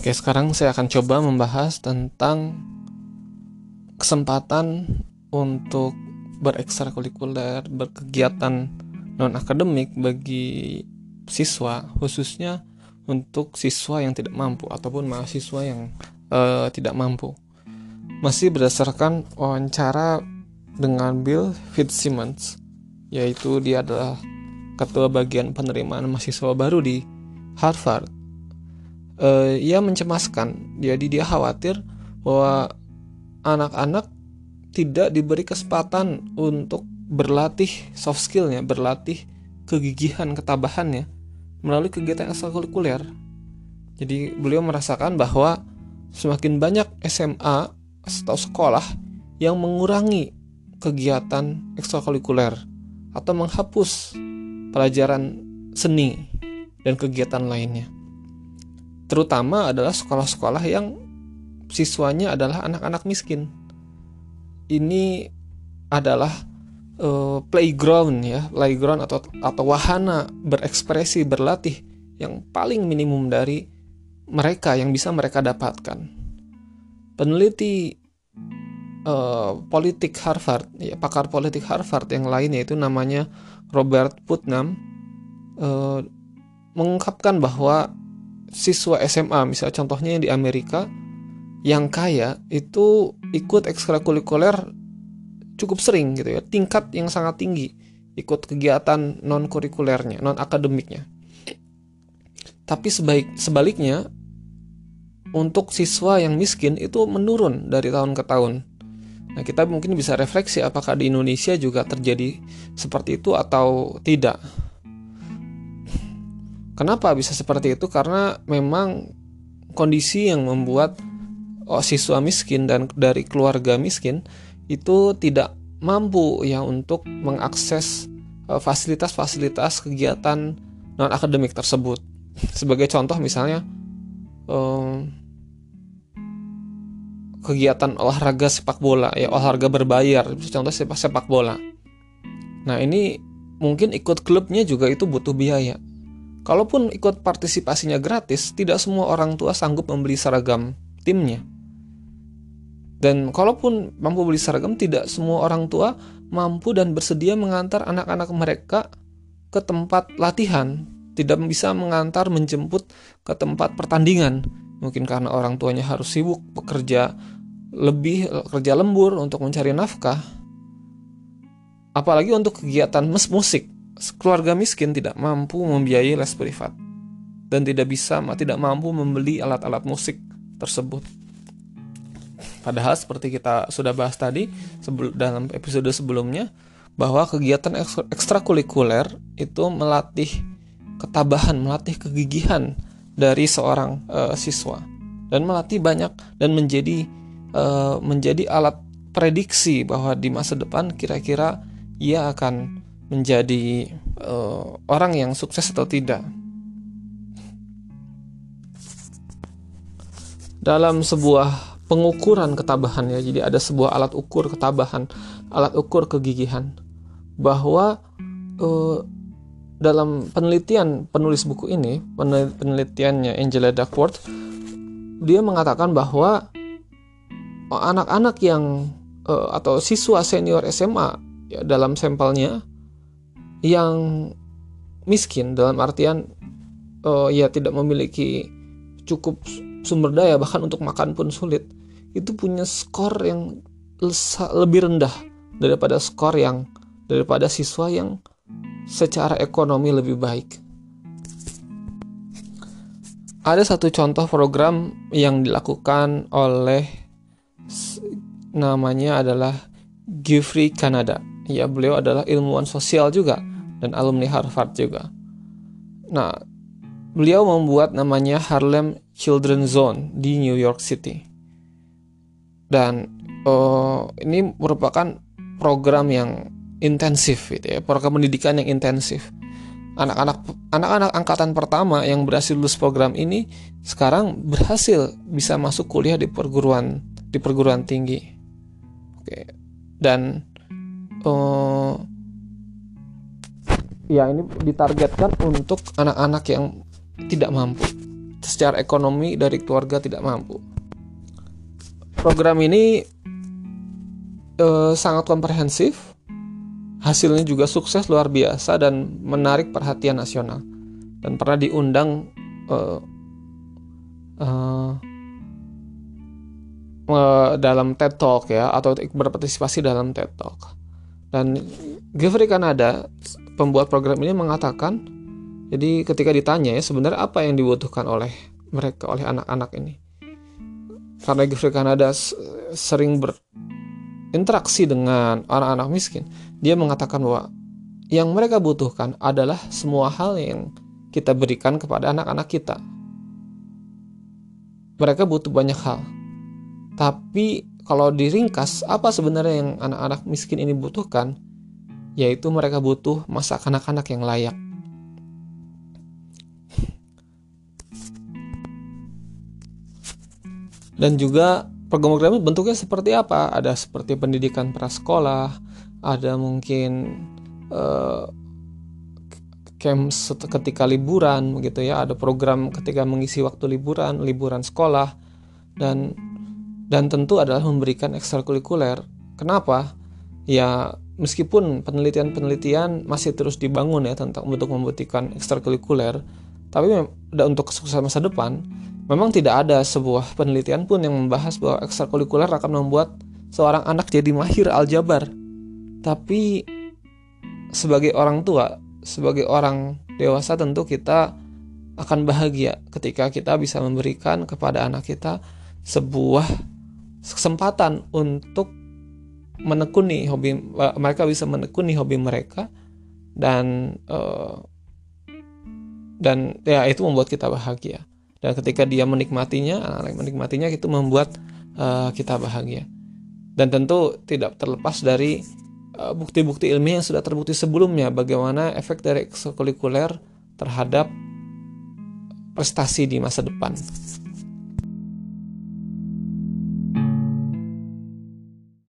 Oke, sekarang saya akan coba membahas tentang kesempatan untuk berekstrakurikuler, berkegiatan non akademik bagi siswa, khususnya untuk siswa yang tidak mampu ataupun mahasiswa yang uh, tidak mampu. Masih berdasarkan wawancara dengan Bill Fitzsimmons, yaitu dia adalah ketua bagian penerimaan mahasiswa baru di Harvard uh, ia mencemaskan. Jadi dia khawatir bahwa anak-anak tidak diberi kesempatan untuk berlatih soft skillnya, berlatih kegigihan, ketabahannya melalui kegiatan ekstrakurikuler. Jadi beliau merasakan bahwa semakin banyak SMA atau sekolah yang mengurangi kegiatan ekstrakurikuler atau menghapus pelajaran seni dan kegiatan lainnya terutama adalah sekolah-sekolah yang siswanya adalah anak-anak miskin. Ini adalah uh, playground ya, playground atau atau wahana berekspresi, berlatih yang paling minimum dari mereka yang bisa mereka dapatkan. Peneliti uh, politik Harvard, ya pakar politik Harvard yang lainnya itu namanya Robert Putnam uh, mengungkapkan bahwa siswa SMA misalnya contohnya yang di Amerika yang kaya itu ikut ekstrakurikuler cukup sering gitu ya tingkat yang sangat tinggi ikut kegiatan non kurikulernya non akademiknya tapi sebaik sebaliknya untuk siswa yang miskin itu menurun dari tahun ke tahun. Nah kita mungkin bisa refleksi apakah di Indonesia juga terjadi seperti itu atau tidak Kenapa bisa seperti itu? Karena memang kondisi yang membuat oh, siswa miskin dan dari keluarga miskin itu tidak mampu ya untuk mengakses eh, fasilitas-fasilitas kegiatan non akademik tersebut. Sebagai contoh misalnya um, kegiatan olahraga sepak bola ya olahraga berbayar contoh sepak sepak bola. Nah ini mungkin ikut klubnya juga itu butuh biaya Kalaupun ikut partisipasinya gratis, tidak semua orang tua sanggup membeli seragam timnya. Dan kalaupun mampu beli seragam, tidak semua orang tua mampu dan bersedia mengantar anak-anak mereka ke tempat latihan, tidak bisa mengantar menjemput ke tempat pertandingan. Mungkin karena orang tuanya harus sibuk bekerja lebih kerja lembur untuk mencari nafkah. Apalagi untuk kegiatan musik keluarga miskin tidak mampu membiayai les privat dan tidak bisa tidak mampu membeli alat-alat musik tersebut. Padahal seperti kita sudah bahas tadi dalam episode sebelumnya bahwa kegiatan ekstrakurikuler itu melatih ketabahan, melatih kegigihan dari seorang uh, siswa dan melatih banyak dan menjadi uh, menjadi alat prediksi bahwa di masa depan kira-kira ia akan menjadi uh, orang yang sukses atau tidak. Dalam sebuah pengukuran ketabahan ya, jadi ada sebuah alat ukur ketabahan, alat ukur kegigihan, bahwa uh, dalam penelitian penulis buku ini, penelitiannya Angela Duckworth, dia mengatakan bahwa anak-anak yang uh, atau siswa senior SMA ya, dalam sampelnya yang miskin dalam artian uh, ya tidak memiliki cukup sumber daya bahkan untuk makan pun sulit itu punya skor yang lebih rendah daripada skor yang daripada siswa yang secara ekonomi lebih baik. Ada satu contoh program yang dilakukan oleh namanya adalah Geoffrey Canada. Ya, beliau adalah ilmuwan sosial juga dan alumni Harvard juga. Nah, beliau membuat namanya Harlem Children Zone di New York City. Dan uh, ini merupakan program yang intensif gitu ya, program pendidikan yang intensif. Anak-anak anak-anak angkatan pertama yang berhasil lulus program ini sekarang berhasil bisa masuk kuliah di perguruan di perguruan tinggi. Oke. Dan uh, ya ini ditargetkan untuk anak-anak yang tidak mampu secara ekonomi dari keluarga tidak mampu. Program ini eh, sangat komprehensif, hasilnya juga sukses luar biasa dan menarik perhatian nasional dan pernah diundang eh, eh, dalam TED Talk ya atau berpartisipasi dalam TED Talk. Dan Geoffrey Kanada pembuat program ini mengatakan jadi ketika ditanya ya sebenarnya apa yang dibutuhkan oleh mereka oleh anak-anak ini. Karena Geoffrey Kanada sering berinteraksi dengan anak-anak miskin, dia mengatakan bahwa yang mereka butuhkan adalah semua hal yang kita berikan kepada anak-anak kita. Mereka butuh banyak hal, tapi kalau diringkas, apa sebenarnya yang anak-anak miskin ini butuhkan? Yaitu mereka butuh masa kanak-kanak yang layak. Dan juga program-program bentuknya seperti apa? Ada seperti pendidikan prasekolah, ada mungkin uh, camp ketika liburan begitu ya, ada program ketika mengisi waktu liburan, liburan sekolah dan dan tentu adalah memberikan ekstrakurikuler. Kenapa? Ya meskipun penelitian-penelitian masih terus dibangun ya tentang untuk membuktikan ekstrakurikuler, tapi untuk kesuksesan masa depan memang tidak ada sebuah penelitian pun yang membahas bahwa ekstrakurikuler akan membuat seorang anak jadi mahir aljabar. Tapi sebagai orang tua, sebagai orang dewasa tentu kita akan bahagia ketika kita bisa memberikan kepada anak kita sebuah kesempatan untuk menekuni hobi mereka bisa menekuni hobi mereka dan uh, dan ya itu membuat kita bahagia dan ketika dia menikmatinya anak-anak menikmatinya itu membuat uh, kita bahagia dan tentu tidak terlepas dari eh, bukti-bukti ilmiah yang sudah terbukti sebelumnya bagaimana efek dari ekstrakurikuler terhadap prestasi di masa depan.